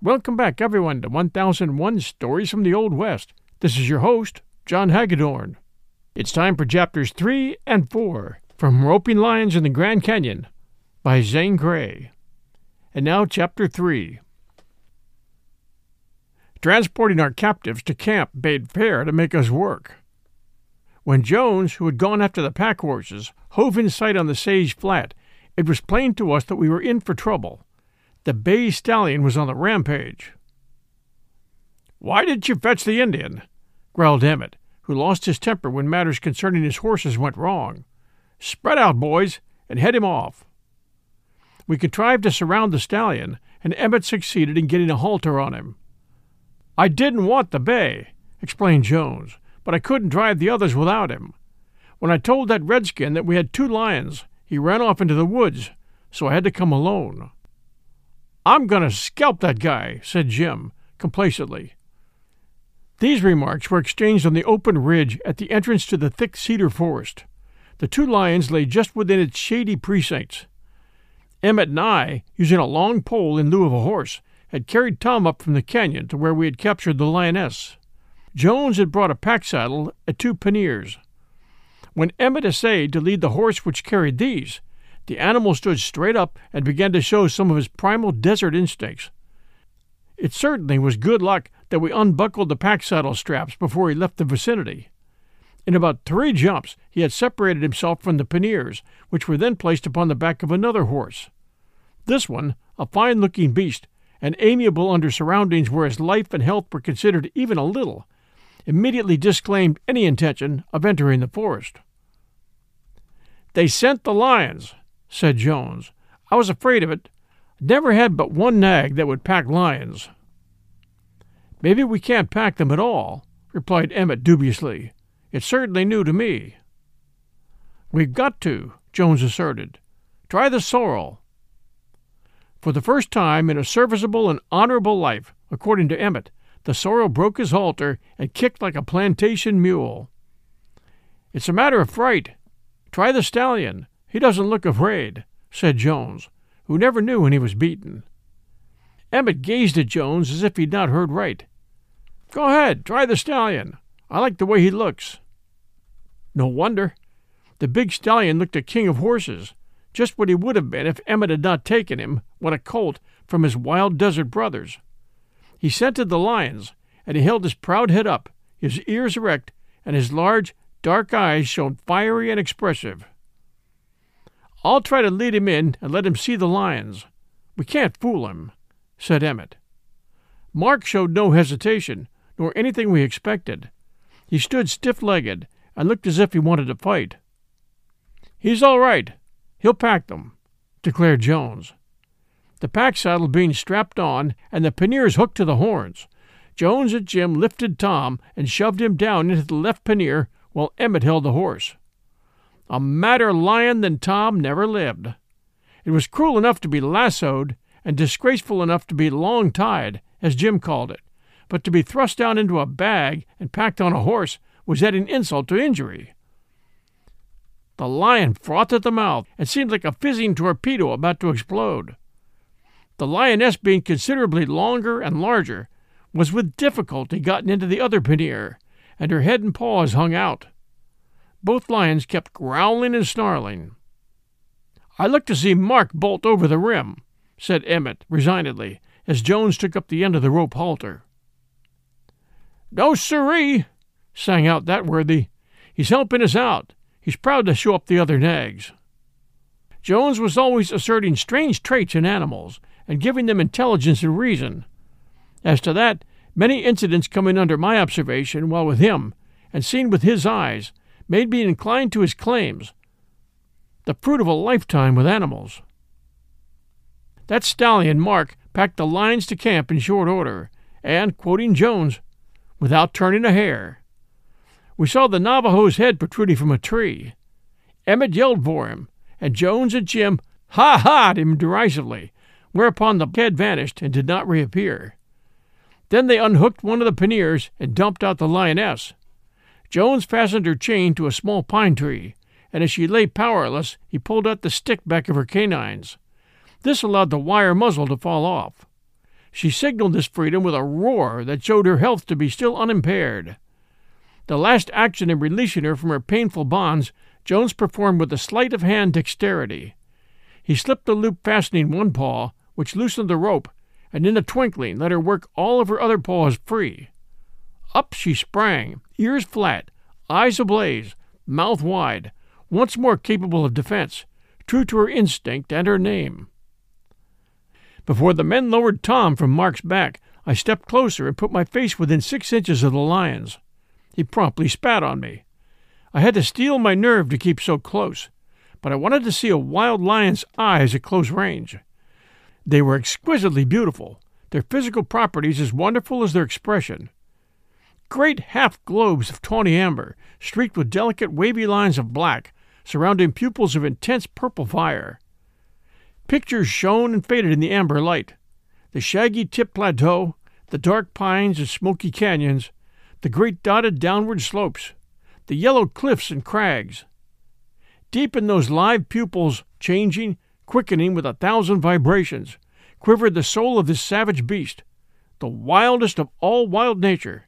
Welcome back, everyone, to 1001 Stories from the Old West. This is your host, John Hagedorn. It's time for chapters 3 and 4 from Roping Lions in the Grand Canyon by Zane Grey. And now, chapter 3. Transporting our captives to camp bade fair to make us work. When Jones, who had gone after the pack horses, hove in sight on the Sage Flat, it was plain to us that we were in for trouble. The bay stallion was on the rampage. Why didn't you fetch the Indian? growled Emmett, who lost his temper when matters concerning his horses went wrong. Spread out, boys, and head him off. We contrived to surround the stallion, and Emmett succeeded in getting a halter on him. I didn't want the bay, explained Jones, but I couldn't drive the others without him. When I told that redskin that we had two lions, he ran off into the woods, so I had to come alone. I'm going to scalp that guy, said Jim, complacently. These remarks were exchanged on the open ridge at the entrance to the thick cedar forest. The two lions lay just within its shady precincts. Emmett and I, using a long pole in lieu of a horse, had carried Tom up from the canyon to where we had captured the lioness. Jones had brought a pack saddle and two panniers. When Emmett essayed to lead the horse which carried these, the animal stood straight up and began to show some of his primal desert instincts. It certainly was good luck that we unbuckled the pack saddle straps before he left the vicinity. In about three jumps, he had separated himself from the panniers, which were then placed upon the back of another horse. This one, a fine looking beast, and amiable under surroundings where his life and health were considered even a little, immediately disclaimed any intention of entering the forest. They sent the lions, said Jones. I was afraid of it. Never had but one nag that would pack lions. Maybe we can't pack them at all, replied Emmett dubiously. It's certainly new to me. We've got to, Jones asserted. Try the sorrel. For the first time in a serviceable and honorable life, according to Emmett, the sorrel broke his halter and kicked like a plantation mule. It's a matter of fright. Try the stallion. He doesn't look afraid, said Jones, who never knew when he was beaten. Emmett gazed at Jones as if he'd not heard right. Go ahead, try the stallion. I like the way he looks. No wonder. The big stallion looked a king of horses, just what he would have been if Emmett had not taken him, when a colt, from his wild desert brothers. He scented the lions, and he held his proud head up, his ears erect, and his large, dark eyes shone fiery and expressive. I'll try to lead him in and let him see the lions. We can't fool him, said Emmett. Mark showed no hesitation, nor anything we expected. He stood stiff legged and looked as if he wanted to fight. He's all right. He'll pack them, declared Jones. The pack saddle being strapped on and the panniers hooked to the horns, Jones and Jim lifted Tom and shoved him down into the left pannier while Emmett held the horse. A madder lion than Tom never lived. It was cruel enough to be lassoed, and disgraceful enough to be long tied, as Jim called it, but to be thrust down into a bag and packed on a horse was adding insult to injury. The lion frothed at the mouth and seemed like a fizzing torpedo about to explode. The lioness, being considerably longer and larger, was with difficulty gotten into the other pannier, and her head and paws hung out. Both lions kept growling and snarling. I looked to see Mark bolt over the rim, said Emmett resignedly, as Jones took up the end of the rope halter. No siree, sang out that worthy. He's helping us out. He's proud to show up the other nags. Jones was always asserting strange traits in animals and giving them intelligence and reason. As to that, many incidents coming under my observation while with him, and seen with his eyes, made me inclined to his claims. The fruit of a lifetime with animals. That stallion, Mark, packed the lines to camp in short order, and, quoting Jones, without turning a hair. We saw the Navajo's head protruding from a tree. Emmett yelled for him, and Jones and Jim ha ha'd him derisively, whereupon the head vanished and did not reappear. Then they unhooked one of the panniers and dumped out the lioness. Jones fastened her chain to a small pine tree, and as she lay powerless, he pulled out the stick back of her canines. This allowed the wire muzzle to fall off. She signaled this freedom with a roar that showed her health to be still unimpaired. The last action in releasing her from her painful bonds Jones performed with a sleight of hand dexterity. He slipped the loop fastening one paw, which loosened the rope, and in a twinkling let her work all of her other paws free. Up she sprang, ears flat, eyes ablaze, mouth wide, once more capable of defense, true to her instinct and her name. Before the men lowered Tom from Mark's back, I stepped closer and put my face within six inches of the lion's. He promptly spat on me. I had to steel my nerve to keep so close, but I wanted to see a wild lion's eyes at close range. They were exquisitely beautiful, their physical properties as wonderful as their expression. Great half globes of tawny amber, streaked with delicate wavy lines of black, surrounding pupils of intense purple fire. Pictures shone and faded in the amber light. The shaggy tipped plateau, the dark pines and smoky canyons, the great dotted downward slopes, the yellow cliffs and crags. Deep in those live pupils, changing, quickening with a thousand vibrations, quivered the soul of this savage beast, the wildest of all wild nature,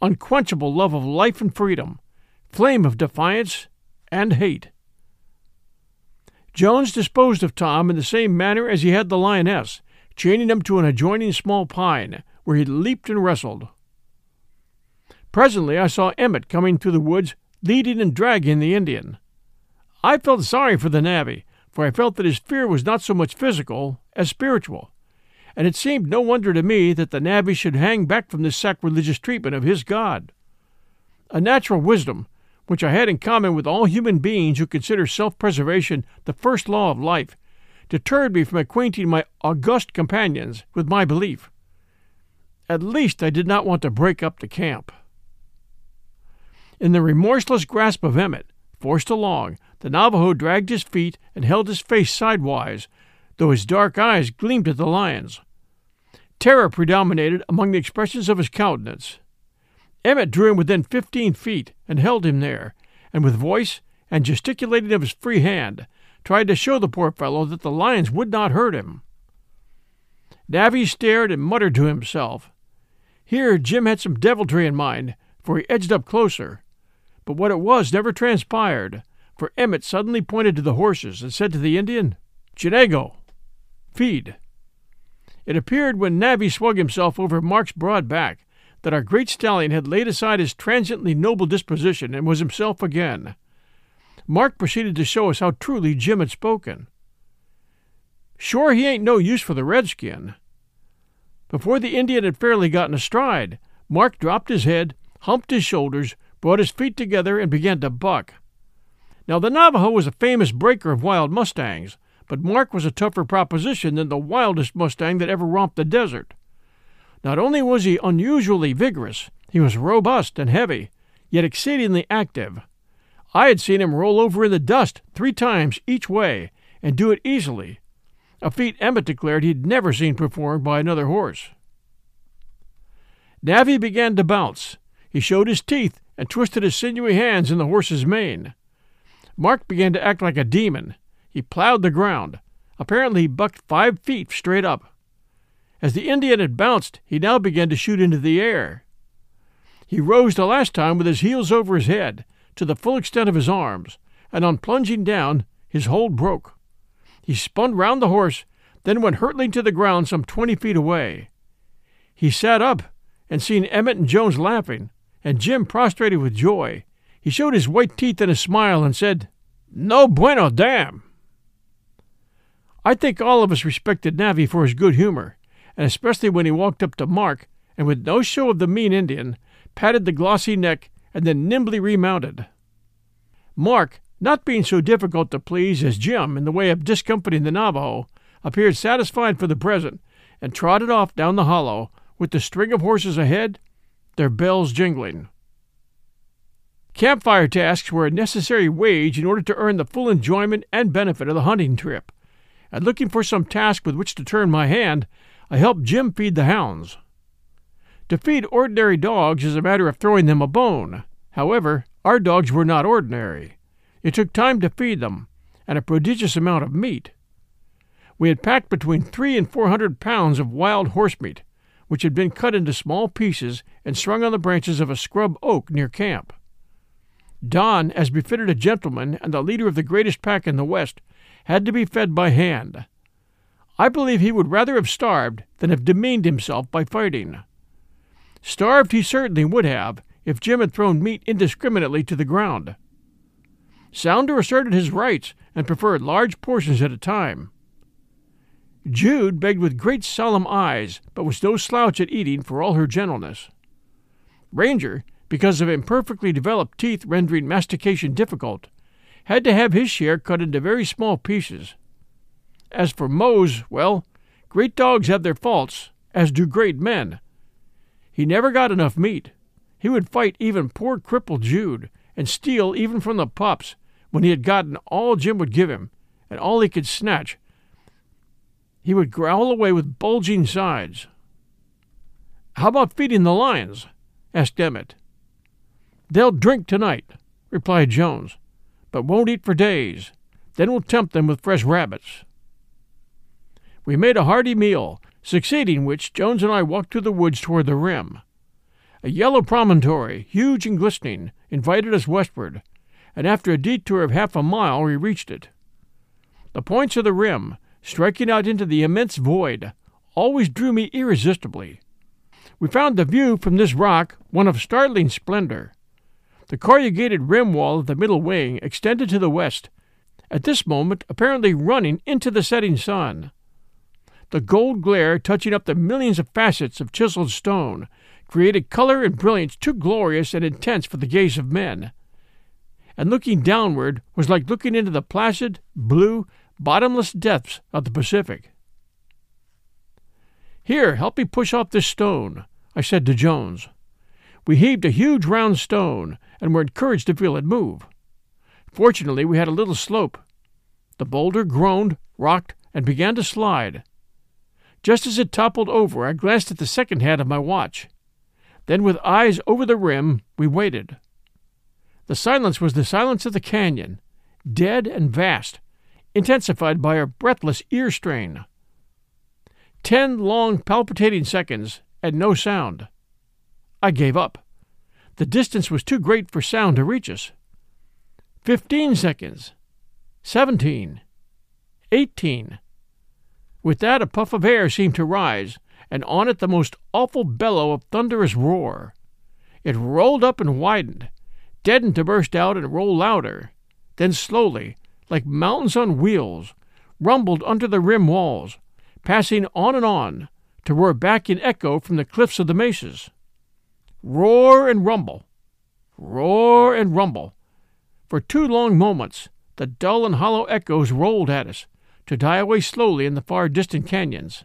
unquenchable love of life and freedom, flame of defiance and hate. Jones disposed of Tom in the same manner as he had the lioness, chaining him to an adjoining small pine, where he leaped and wrestled. Presently I saw Emmett coming through the woods, leading and dragging the Indian. I felt sorry for the navvy, for I felt that his fear was not so much physical as spiritual, and it seemed no wonder to me that the navvy should hang back from this sacrilegious treatment of his God. A natural wisdom, which I had in common with all human beings who consider self preservation the first law of life, deterred me from acquainting my august companions with my belief. At least I did not want to break up the camp. In the remorseless grasp of Emmett, forced along, the Navajo dragged his feet and held his face sidewise, though his dark eyes gleamed at the lions. Terror predominated among the expressions of his countenance. Emmett drew him within fifteen feet and held him there, and with voice and gesticulating of his free hand, tried to show the poor fellow that the lions would not hurt him. Davy stared and muttered to himself. Here Jim had some deviltry in mind, for he edged up closer but what it was never transpired, for Emmett suddenly pointed to the horses and said to the Indian, Chinego, feed. It appeared when Navvy swung himself over Mark's broad back that our great stallion had laid aside his transiently noble disposition and was himself again. Mark proceeded to show us how truly Jim had spoken. Sure, he ain't no use for the redskin. Before the Indian had fairly gotten astride, Mark dropped his head, humped his shoulders, brought his feet together, and began to buck. Now, the Navajo was a famous breaker of wild mustangs, but Mark was a tougher proposition than the wildest mustang that ever romped the desert. Not only was he unusually vigorous, he was robust and heavy, yet exceedingly active. I had seen him roll over in the dust three times each way, and do it easily, a feat Emmett declared he'd never seen performed by another horse. Navvy began to bounce. He showed his teeth and twisted his sinewy hands in the horse's mane. Mark began to act like a demon. He plowed the ground. Apparently, he bucked five feet straight up. As the Indian had bounced, he now began to shoot into the air. He rose the last time with his heels over his head, to the full extent of his arms, and on plunging down, his hold broke. He spun round the horse, then went hurtling to the ground some twenty feet away. He sat up, and seeing Emmett and Jones laughing, and Jim prostrated with joy, he showed his white teeth in a smile and said, No bueno, damn! I think all of us respected Navvy for his good humor, and especially when he walked up to Mark and with no show of the mean Indian, patted the glossy neck and then nimbly remounted. Mark, not being so difficult to please as Jim in the way of discomfiting the Navajo, appeared satisfied for the present, and trotted off down the hollow with the string of horses ahead, their bells jingling. Campfire tasks were a necessary wage in order to earn the full enjoyment and benefit of the hunting trip, and looking for some task with which to turn my hand, I helped Jim feed the hounds. To feed ordinary dogs is a matter of throwing them a bone. However, our dogs were not ordinary. It took time to feed them, and a prodigious amount of meat. We had packed between three and four hundred pounds of wild horse meat, which had been cut into small pieces and strung on the branches of a scrub oak near camp. Don, as befitted a gentleman and the leader of the greatest pack in the West, had to be fed by hand. I believe he would rather have starved than have demeaned himself by fighting. Starved he certainly would have if Jim had thrown meat indiscriminately to the ground. Sounder asserted his rights and preferred large portions at a time. Jude begged with great solemn eyes, but was no slouch at eating for all her gentleness. Ranger, because of imperfectly developed teeth rendering mastication difficult, had to have his share cut into very small pieces. As for Mose, well, great dogs have their faults, as do great men. He never got enough meat. He would fight even poor crippled Jude, and steal even from the pups, when he had gotten all Jim would give him, and all he could snatch. He would growl away with bulging sides. How about feeding the lions? asked Emmett. They'll drink tonight, replied Jones, but won't eat for days. Then we'll tempt them with fresh rabbits. We made a hearty meal, succeeding which Jones and I walked through the woods toward the rim. A yellow promontory, huge and glistening, invited us westward, and after a detour of half a mile we reached it. The points of the rim, striking out into the immense void, always drew me irresistibly. We found the view from this rock one of startling splendor. The corrugated rim wall of the middle wing extended to the west, at this moment apparently running into the setting sun. The gold glare touching up the millions of facets of chiseled stone created color and brilliance too glorious and intense for the gaze of men. And looking downward was like looking into the placid, blue, bottomless depths of the Pacific. Here, help me push off this stone, I said to Jones. We heaved a huge round stone and were encouraged to feel it move. Fortunately, we had a little slope. The boulder groaned, rocked, and began to slide. Just as it toppled over, I glanced at the second hand of my watch. Then, with eyes over the rim, we waited. The silence was the silence of the canyon, dead and vast, intensified by a breathless ear strain. Ten long, palpitating seconds, and no sound. I gave up. The distance was too great for sound to reach us. Fifteen seconds. Seventeen. Eighteen. With that, a puff of air seemed to rise, and on it the most awful bellow of thunderous roar. It rolled up and widened, deadened to burst out and roll louder, then slowly, like mountains on wheels, rumbled under the rim walls, passing on and on, to roar back in echo from the cliffs of the mesas. Roar and rumble, roar and rumble. For two long moments, the dull and hollow echoes rolled at us, to die away slowly in the far distant canyons.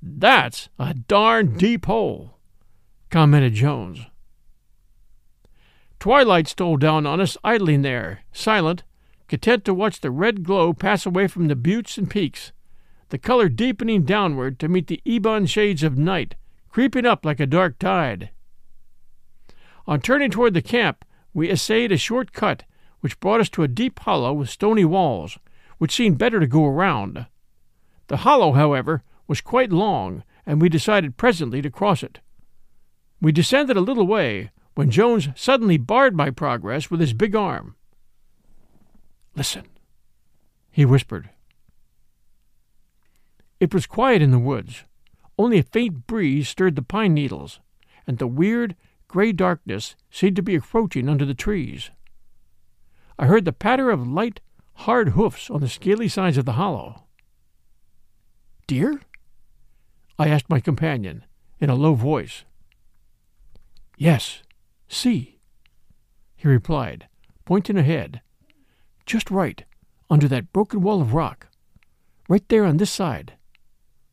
That's a darn deep hole, commented Jones. Twilight stole down on us, idling there, silent, content to watch the red glow pass away from the buttes and peaks, the color deepening downward to meet the ebon shades of night creeping up like a dark tide. On turning toward the camp, we essayed a short cut which brought us to a deep hollow with stony walls, which seemed better to go around. The hollow, however, was quite long, and we decided presently to cross it. We descended a little way, when Jones suddenly barred my progress with his big arm. Listen, he whispered. It was quiet in the woods. Only a faint breeze stirred the pine needles, and the weird, gray darkness seemed to be encroaching under the trees. I heard the patter of light, hard hoofs on the scaly sides of the hollow. Deer? I asked my companion in a low voice. Yes, see, he replied, pointing ahead. Just right, under that broken wall of rock. Right there on this side.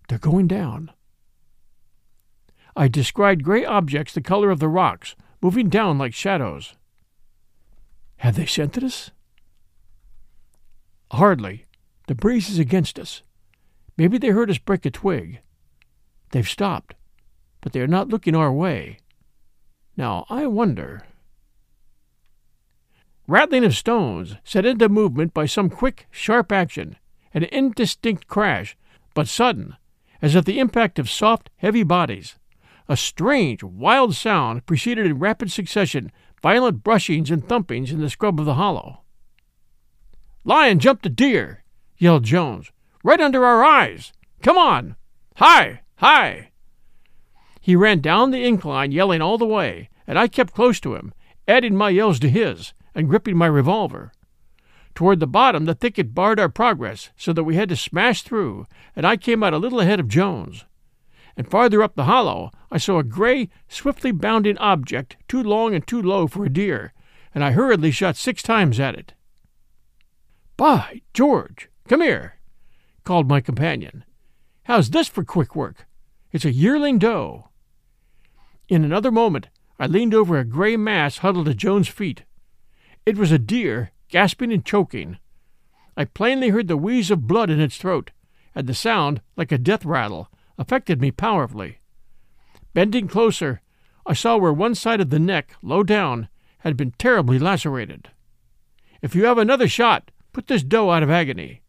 They're going down. I descried gray objects the color of the rocks, moving down like shadows. Have they scented us? Hardly. The breeze is against us. Maybe they heard us break a twig. They've stopped, but they are not looking our way. Now, I wonder. Rattling of stones set into movement by some quick, sharp action, an indistinct crash, but sudden, as of the impact of soft, heavy bodies. A strange, wild sound preceded in rapid succession violent brushings and thumpings in the scrub of the hollow. Lion jumped a deer, yelled Jones, right under our eyes. Come on! Hi! Hi! He ran down the incline, yelling all the way, and I kept close to him, adding my yells to his, and gripping my revolver. Toward the bottom, the thicket barred our progress, so that we had to smash through, and I came out a little ahead of Jones. And farther up the hollow, I saw a gray, swiftly bounding object, too long and too low for a deer, and I hurriedly shot six times at it. By George, come here, called my companion. How's this for quick work? It's a yearling doe. In another moment, I leaned over a gray mass huddled at Jones's feet. It was a deer, gasping and choking. I plainly heard the wheeze of blood in its throat, and the sound, like a death rattle, affected me powerfully. Bending closer, I saw where one side of the neck, low down, had been terribly lacerated. If you have another shot, put this doe out of agony.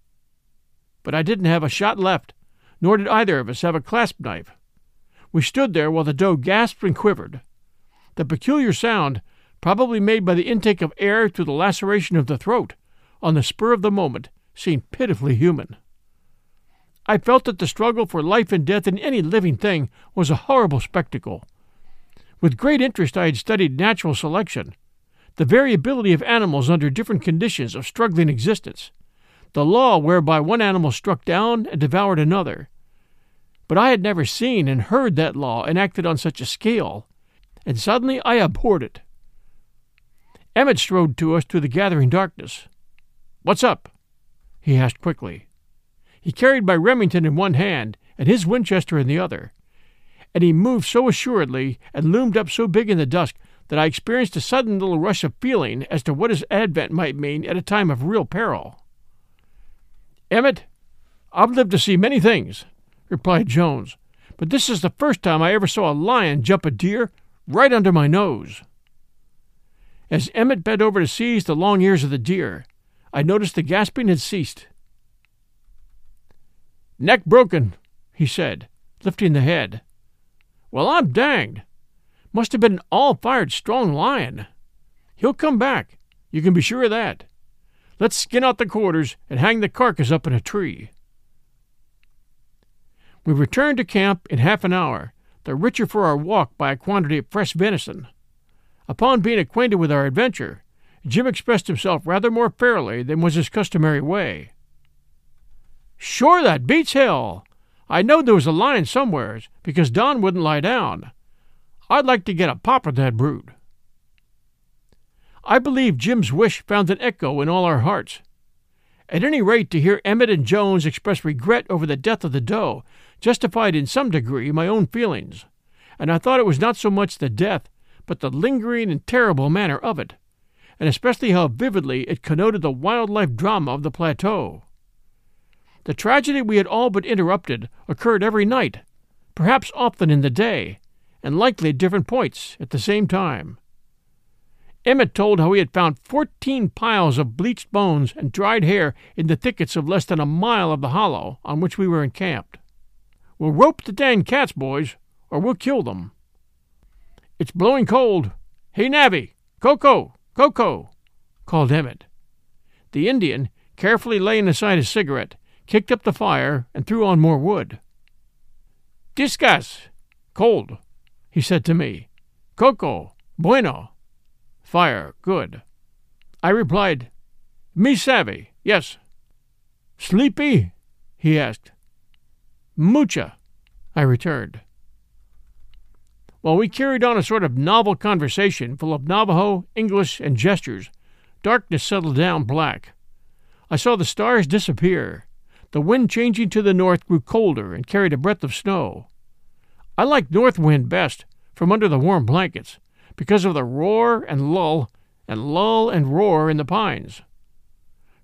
But I didn't have a shot left, nor did either of us have a clasp knife. We stood there while the doe gasped and quivered. The peculiar sound, probably made by the intake of air through the laceration of the throat, on the spur of the moment, seemed pitifully human. I felt that the struggle for life and death in any living thing was a horrible spectacle. With great interest I had studied natural selection, the variability of animals under different conditions of struggling existence, the law whereby one animal struck down and devoured another. But I had never seen and heard that law enacted on such a scale, and suddenly I abhorred it. Emmett strode to us through the gathering darkness. What's up? he asked quickly. He carried my Remington in one hand and his Winchester in the other, and he moved so assuredly and loomed up so big in the dusk that I experienced a sudden little rush of feeling as to what his advent might mean at a time of real peril. Emmett, I've lived to see many things, replied Jones, but this is the first time I ever saw a lion jump a deer right under my nose. As Emmett bent over to seize the long ears of the deer, I noticed the gasping had ceased. Neck broken, he said, lifting the head. Well, I'm danged. Must have been an all fired strong lion. He'll come back. You can be sure of that. Let's skin out the quarters and hang the carcass up in a tree. We returned to camp in half an hour, the richer for our walk by a quantity of fresh venison. Upon being acquainted with our adventure, Jim expressed himself rather more fairly than was his customary way. Sure, that beats hell. I knowed there was a lion somewheres, because Don wouldn't lie down. I'd like to get a pop at that brute. I believe Jim's wish found an echo in all our hearts. At any rate, to hear Emmett and Jones express regret over the death of the doe justified in some degree my own feelings, and I thought it was not so much the death, but the lingering and terrible manner of it, and especially how vividly it connoted the wild life drama of the plateau. The tragedy we had all but interrupted occurred every night, perhaps often in the day, and likely at different points at the same time. Emmett told how he had found fourteen piles of bleached bones and dried hair in the thickets of less than a mile of the hollow on which we were encamped. We'll rope the dang cats, boys, or we'll kill them. It's blowing cold. Hey, Navvy! Coco! Coco! called Emmett. The Indian, carefully laying aside his cigarette, kicked up the fire and threw on more wood. Discas! Cold, he said to me. Coco! Bueno! Fire, good. I replied, Me savvy, yes. Sleepy? he asked. Mucha, I returned. While we carried on a sort of novel conversation full of Navajo, English, and gestures, darkness settled down black. I saw the stars disappear. The wind changing to the north grew colder and carried a breath of snow. I liked north wind best, from under the warm blankets, because of the roar and lull, and lull and roar in the pines.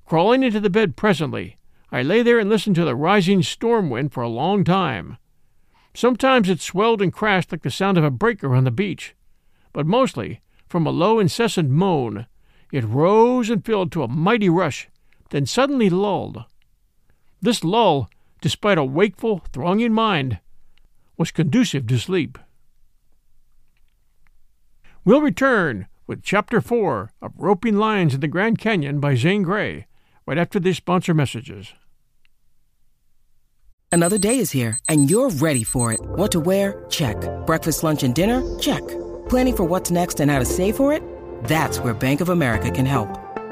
Crawling into the bed presently, I lay there and listened to the rising storm wind for a long time. Sometimes it swelled and crashed like the sound of a breaker on the beach, but mostly, from a low, incessant moan, it rose and filled to a mighty rush, then suddenly lulled. This lull, despite a wakeful, thronging mind, was conducive to sleep. We'll return with Chapter 4 of Roping Lions in the Grand Canyon by Zane Grey right after these sponsor messages. Another day is here, and you're ready for it. What to wear? Check. Breakfast, lunch, and dinner? Check. Planning for what's next and how to save for it? That's where Bank of America can help.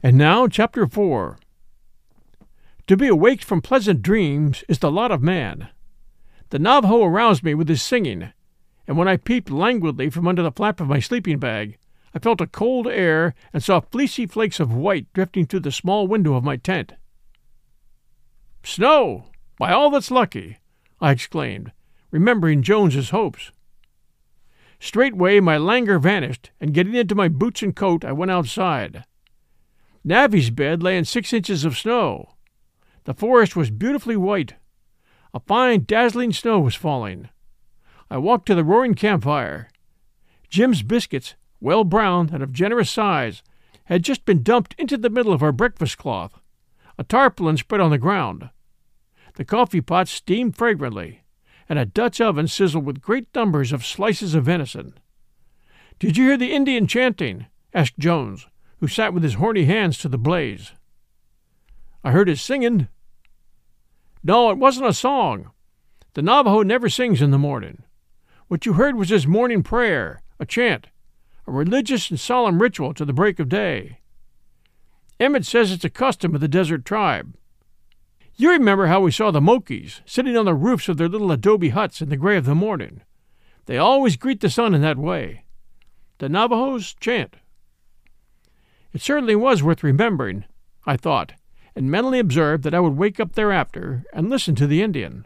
And now, Chapter 4 To be awaked from pleasant dreams is the lot of man. The Navajo aroused me with his singing, and when I peeped languidly from under the flap of my sleeping bag, I felt a cold air and saw fleecy flakes of white drifting through the small window of my tent. Snow! By all that's lucky! I exclaimed, remembering Jones's hopes. Straightway my languor vanished, and getting into my boots and coat, I went outside. Navvy's bed lay in six inches of snow. The forest was beautifully white. A fine, dazzling snow was falling. I walked to the roaring campfire. Jim's biscuits, well browned and of generous size, had just been dumped into the middle of our breakfast cloth. A tarpaulin spread on the ground. The coffee pot steamed fragrantly, and a Dutch oven sizzled with great numbers of slices of venison. Did you hear the Indian chanting? asked Jones, who sat with his horny hands to the blaze. I heard his singing. No, it wasn't a song. The Navajo never sings in the morning. What you heard was his morning prayer, a chant, a religious and solemn ritual to the break of day. Emmett says it's a custom of the desert tribe. You remember how we saw the Moquis sitting on the roofs of their little adobe huts in the gray of the morning. They always greet the sun in that way. The Navajos chant. It certainly was worth remembering, I thought, and mentally observed that I would wake up thereafter and listen to the Indian.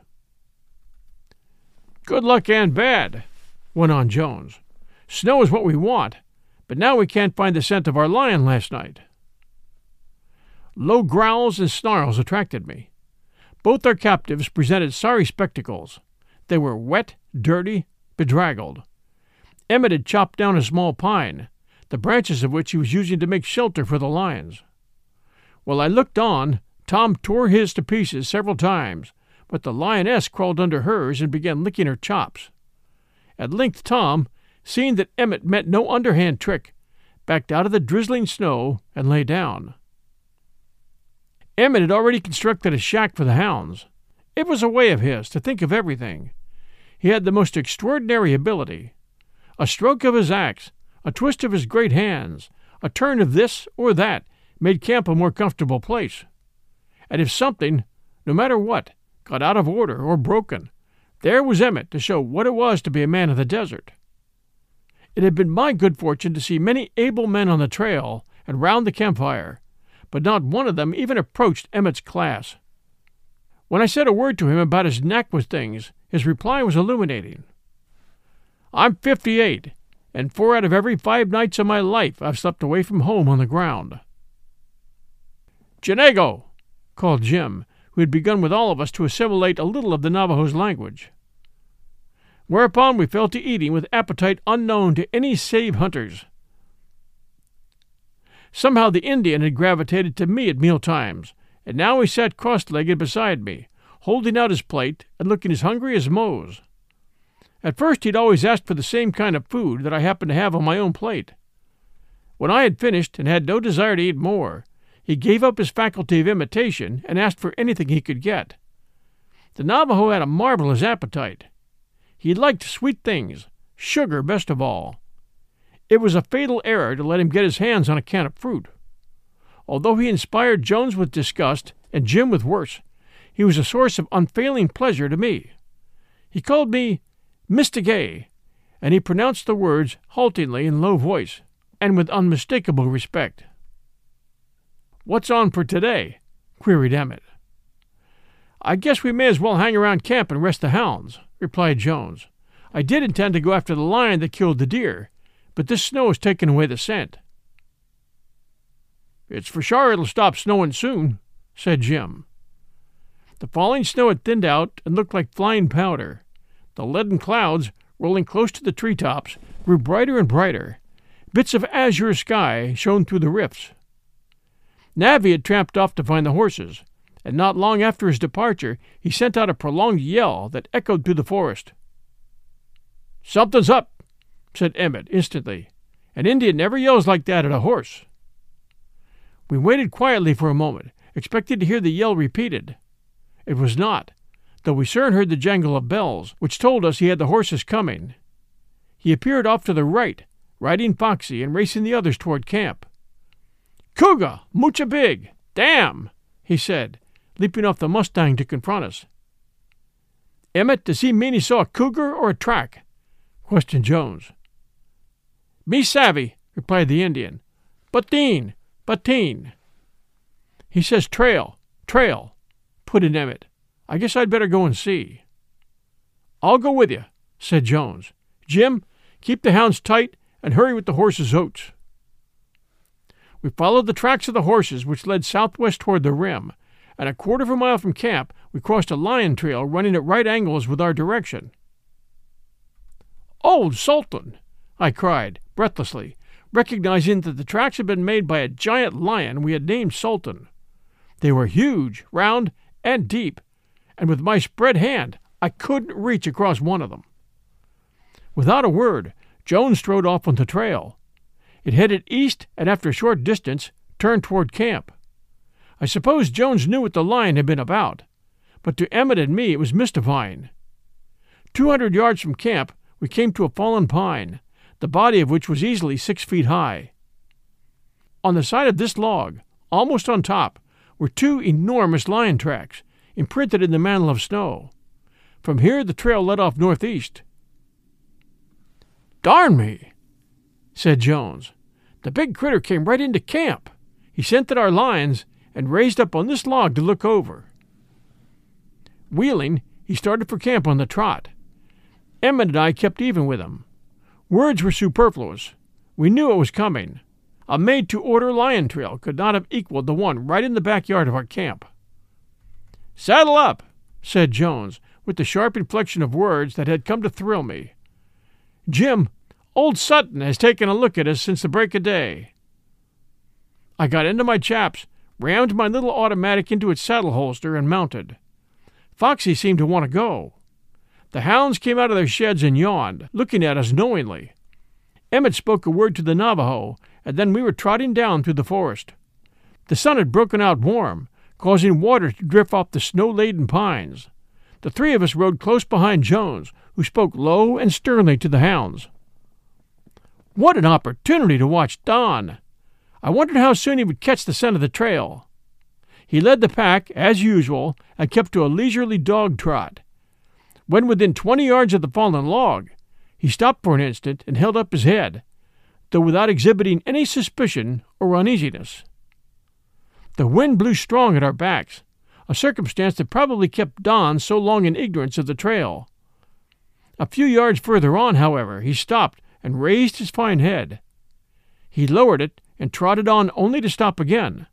Good luck and bad, went on Jones. Snow is what we want, but now we can't find the scent of our lion last night. Low growls and snarls attracted me. Both our captives presented sorry spectacles. They were wet, dirty, bedraggled. Emmett had chopped down a small pine, the branches of which he was using to make shelter for the lions. While I looked on, Tom tore his to pieces several times, but the lioness crawled under hers and began licking her chops. At length Tom, seeing that Emmett meant no underhand trick, backed out of the drizzling snow and lay down. Emmett had already constructed a shack for the hounds. It was a way of his to think of everything. He had the most extraordinary ability. A stroke of his axe, a twist of his great hands, a turn of this or that made camp a more comfortable place. And if something, no matter what, got out of order or broken, there was Emmett to show what it was to be a man of the desert. It had been my good fortune to see many able men on the trail and round the campfire, but not one of them even approached Emmett's class. When I said a word to him about his knack with things, his reply was illuminating. I'm fifty eight, and four out of every five nights of my life I've slept away from home on the ground. Jinago, called Jim, who had begun with all of us to assimilate a little of the Navajo's language. Whereupon we fell to eating with appetite unknown to any save hunters. Somehow the Indian had gravitated to me at meal times, and now he sat cross legged beside me, holding out his plate and looking as hungry as Mose. At first he'd always asked for the same kind of food that I happened to have on my own plate. When I had finished and had no desire to eat more, he gave up his faculty of imitation and asked for anything he could get. The Navajo had a marvelous appetite. He liked sweet things, sugar best of all. It was a fatal error to let him get his hands on a can of fruit. Although he inspired Jones with disgust and Jim with worse, he was a source of unfailing pleasure to me. He called me Mr. Gay, and he pronounced the words haltingly in low voice and with unmistakable respect. What's on for today? queried Emmett. I guess we may as well hang around camp and rest the hounds, replied Jones. I did intend to go after the lion that killed the deer, but this snow has taken away the scent. It's for sure it'll stop snowing soon, said Jim. The falling snow had thinned out and looked like flying powder. The leaden clouds, rolling close to the tree tops, grew brighter and brighter. Bits of azure sky shone through the rifts. Navvy had tramped off to find the horses, and not long after his departure he sent out a prolonged yell that echoed through the forest. Something's up, said Emmett instantly. An Indian never yells like that at a horse. We waited quietly for a moment, expecting to hear the yell repeated. It was not, though we soon heard the jangle of bells, which told us he had the horses coming. He appeared off to the right, riding Foxy and racing the others toward camp. Cougar, mucha big, damn, he said, leaping off the Mustang to confront us. Emmett, does he mean he saw a cougar or a track? questioned Jones. Me savvy, replied the Indian. Bateen, bateen. He says trail, trail, put in Emmett. I guess I'd better go and see. I'll go with you, said Jones. Jim, keep the hounds tight and hurry with the horses' oats. We followed the tracks of the horses, which led southwest toward the rim, and a quarter of a mile from camp we crossed a lion trail running at right angles with our direction. Old Sultan! I cried, breathlessly, recognizing that the tracks had been made by a giant lion we had named Sultan. They were huge, round, and deep, and with my spread hand I couldn't reach across one of them. Without a word, Jones strode off on the trail, it headed east and after a short distance turned toward camp. I suppose Jones knew what the lion had been about, but to Emmett and me it was mystifying. Two hundred yards from camp we came to a fallen pine, the body of which was easily six feet high. On the side of this log, almost on top, were two enormous lion tracks, imprinted in the mantle of snow. From here the trail led off northeast. Darn me! said Jones. The big critter came right into camp. He scented our lines and raised up on this log to look over. Wheeling, he started for camp on the trot. Emmett and I kept even with him. Words were superfluous. We knew it was coming. A made to order lion trail could not have equaled the one right in the backyard of our camp. Saddle up, said Jones, with the sharp inflection of words that had come to thrill me. Jim, Old Sultan has taken a look at us since the break of day. I got into my chaps, rammed my little automatic into its saddle holster, and mounted. Foxy seemed to want to go. The hounds came out of their sheds and yawned, looking at us knowingly. Emmett spoke a word to the Navajo, and then we were trotting down through the forest. The sun had broken out warm, causing water to drip off the snow laden pines. The three of us rode close behind Jones, who spoke low and sternly to the hounds. What an opportunity to watch Don! I wondered how soon he would catch the scent of the trail. He led the pack, as usual, and kept to a leisurely dog trot. When within twenty yards of the fallen log, he stopped for an instant and held up his head, though without exhibiting any suspicion or uneasiness. The wind blew strong at our backs, a circumstance that probably kept Don so long in ignorance of the trail. A few yards further on, however, he stopped and raised his fine head. He lowered it and trotted on only to stop again.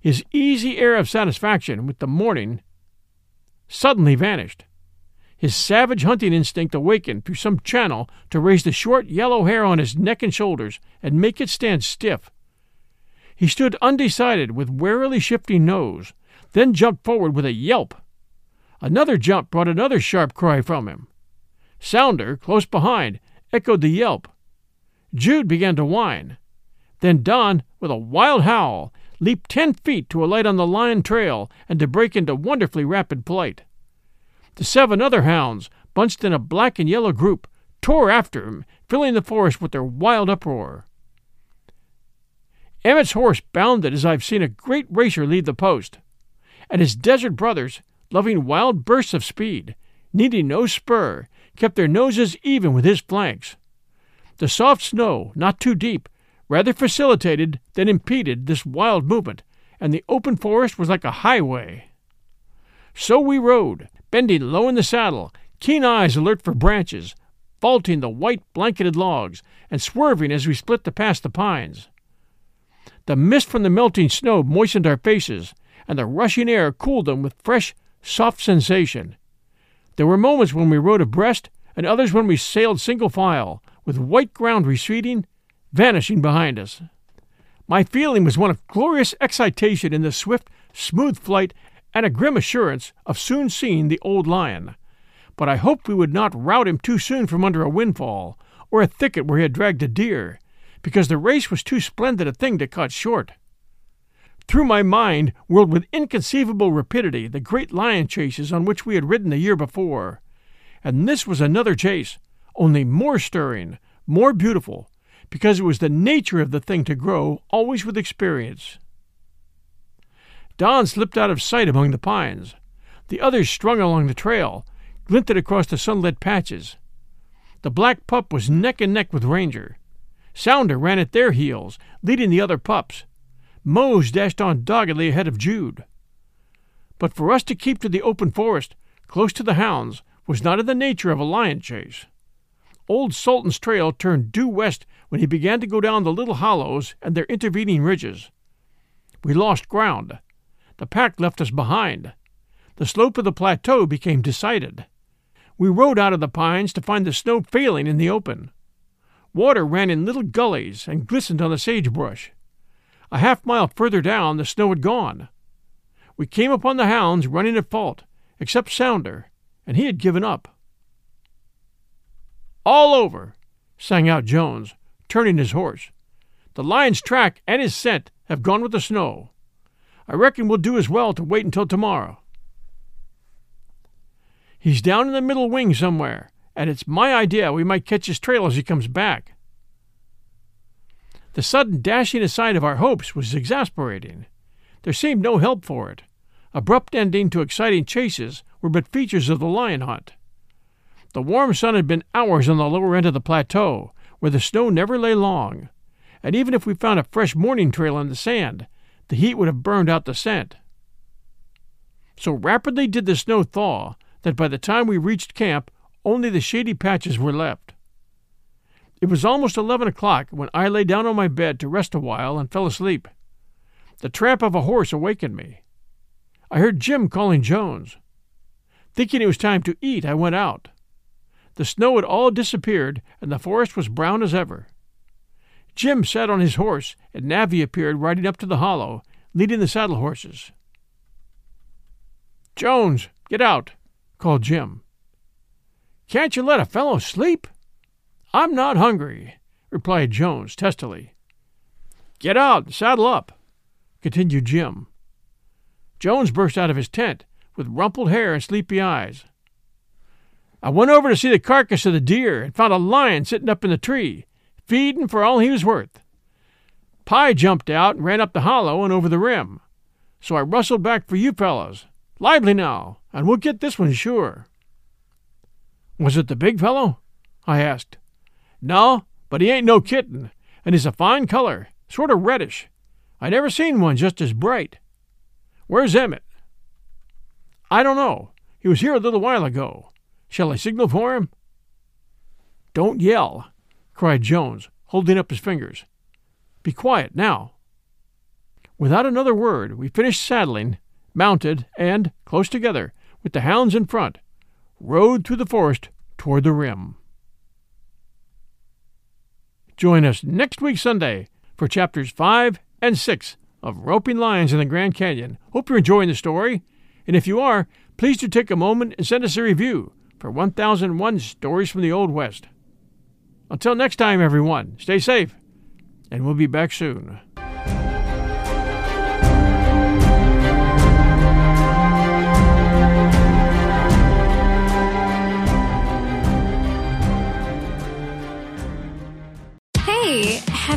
His easy air of satisfaction with the morning suddenly vanished. His savage hunting instinct awakened through some channel to raise the short yellow hair on his neck and shoulders and make it stand stiff. He stood undecided with warily shifting nose, then jumped forward with a yelp. Another jump brought another sharp cry from him. Sounder, close behind, echoed the yelp. Jude began to whine. Then Don, with a wild howl, leaped ten feet to alight on the lion trail and to break into wonderfully rapid flight. The seven other hounds, bunched in a black and yellow group, tore after him, filling the forest with their wild uproar. Emmett's horse bounded as I've seen a great racer leave the post, and his desert brothers, loving wild bursts of speed, needing no spur, kept their noses even with his flanks. The soft snow, not too deep, rather facilitated than impeded this wild movement, and the open forest was like a highway. So we rode, bending low in the saddle, keen eyes alert for branches, vaulting the white blanketed logs, and swerving as we split to pass the pines. The mist from the melting snow moistened our faces, and the rushing air cooled them with fresh, soft sensation. There were moments when we rode abreast, and others when we sailed single file, with white ground receding, vanishing behind us. My feeling was one of glorious excitation in the swift, smooth flight and a grim assurance of soon seeing the old lion. But I hoped we would not rout him too soon from under a windfall, or a thicket where he had dragged a deer, because the race was too splendid a thing to cut short. Through my mind whirled with inconceivable rapidity the great lion chases on which we had ridden the year before. And this was another chase, only more stirring, more beautiful, because it was the nature of the thing to grow always with experience. Don slipped out of sight among the pines. The others strung along the trail, glinted across the sunlit patches. The black pup was neck and neck with Ranger. Sounder ran at their heels, leading the other pups. Mose dashed on doggedly ahead of Jude. But for us to keep to the open forest, close to the hounds, was not in the nature of a lion chase. Old Sultan's trail turned due west when he began to go down the little hollows and their intervening ridges. We lost ground. The pack left us behind. The slope of the plateau became decided. We rode out of the pines to find the snow failing in the open. Water ran in little gullies and glistened on the sagebrush. A half mile further down, the snow had gone. We came upon the hounds running at fault, except Sounder, and he had given up. All over, sang out Jones, turning his horse. The lion's track and his scent have gone with the snow. I reckon we'll do as well to wait until tomorrow. He's down in the middle wing somewhere, and it's my idea we might catch his trail as he comes back. The sudden dashing aside of our hopes was exasperating. There seemed no help for it. Abrupt ending to exciting chases were but features of the lion hunt. The warm sun had been hours on the lower end of the plateau, where the snow never lay long, and even if we found a fresh morning trail in the sand, the heat would have burned out the scent. So rapidly did the snow thaw that by the time we reached camp, only the shady patches were left. It was almost eleven o'clock when I lay down on my bed to rest a while and fell asleep. The tramp of a horse awakened me. I heard Jim calling Jones. Thinking it was time to eat, I went out. The snow had all disappeared, and the forest was brown as ever. Jim sat on his horse, and Navvy appeared riding up to the hollow, leading the saddle horses. Jones, get out, called Jim. Can't you let a fellow sleep? I'm not hungry, replied Jones testily. Get out and saddle up, continued Jim. Jones burst out of his tent with rumpled hair and sleepy eyes. I went over to see the carcass of the deer and found a lion sitting up in the tree, feeding for all he was worth. Pie jumped out and ran up the hollow and over the rim. so I rustled back for you fellows. Lively now, and we'll get this one sure. Was it the big fellow? I asked. No, but he ain't no kitten, and he's a fine color, sort of reddish. I never seen one just as bright. Where's Emmett? I don't know. He was here a little while ago. Shall I signal for him? Don't yell, cried Jones, holding up his fingers. Be quiet now. Without another word, we finished saddling, mounted, and, close together, with the hounds in front, rode through the forest toward the rim. Join us next week Sunday for chapters 5 and 6 of Roping Lions in the Grand Canyon. Hope you're enjoying the story, and if you are, please do take a moment and send us a review for 1001 Stories from the Old West. Until next time, everyone, stay safe, and we'll be back soon.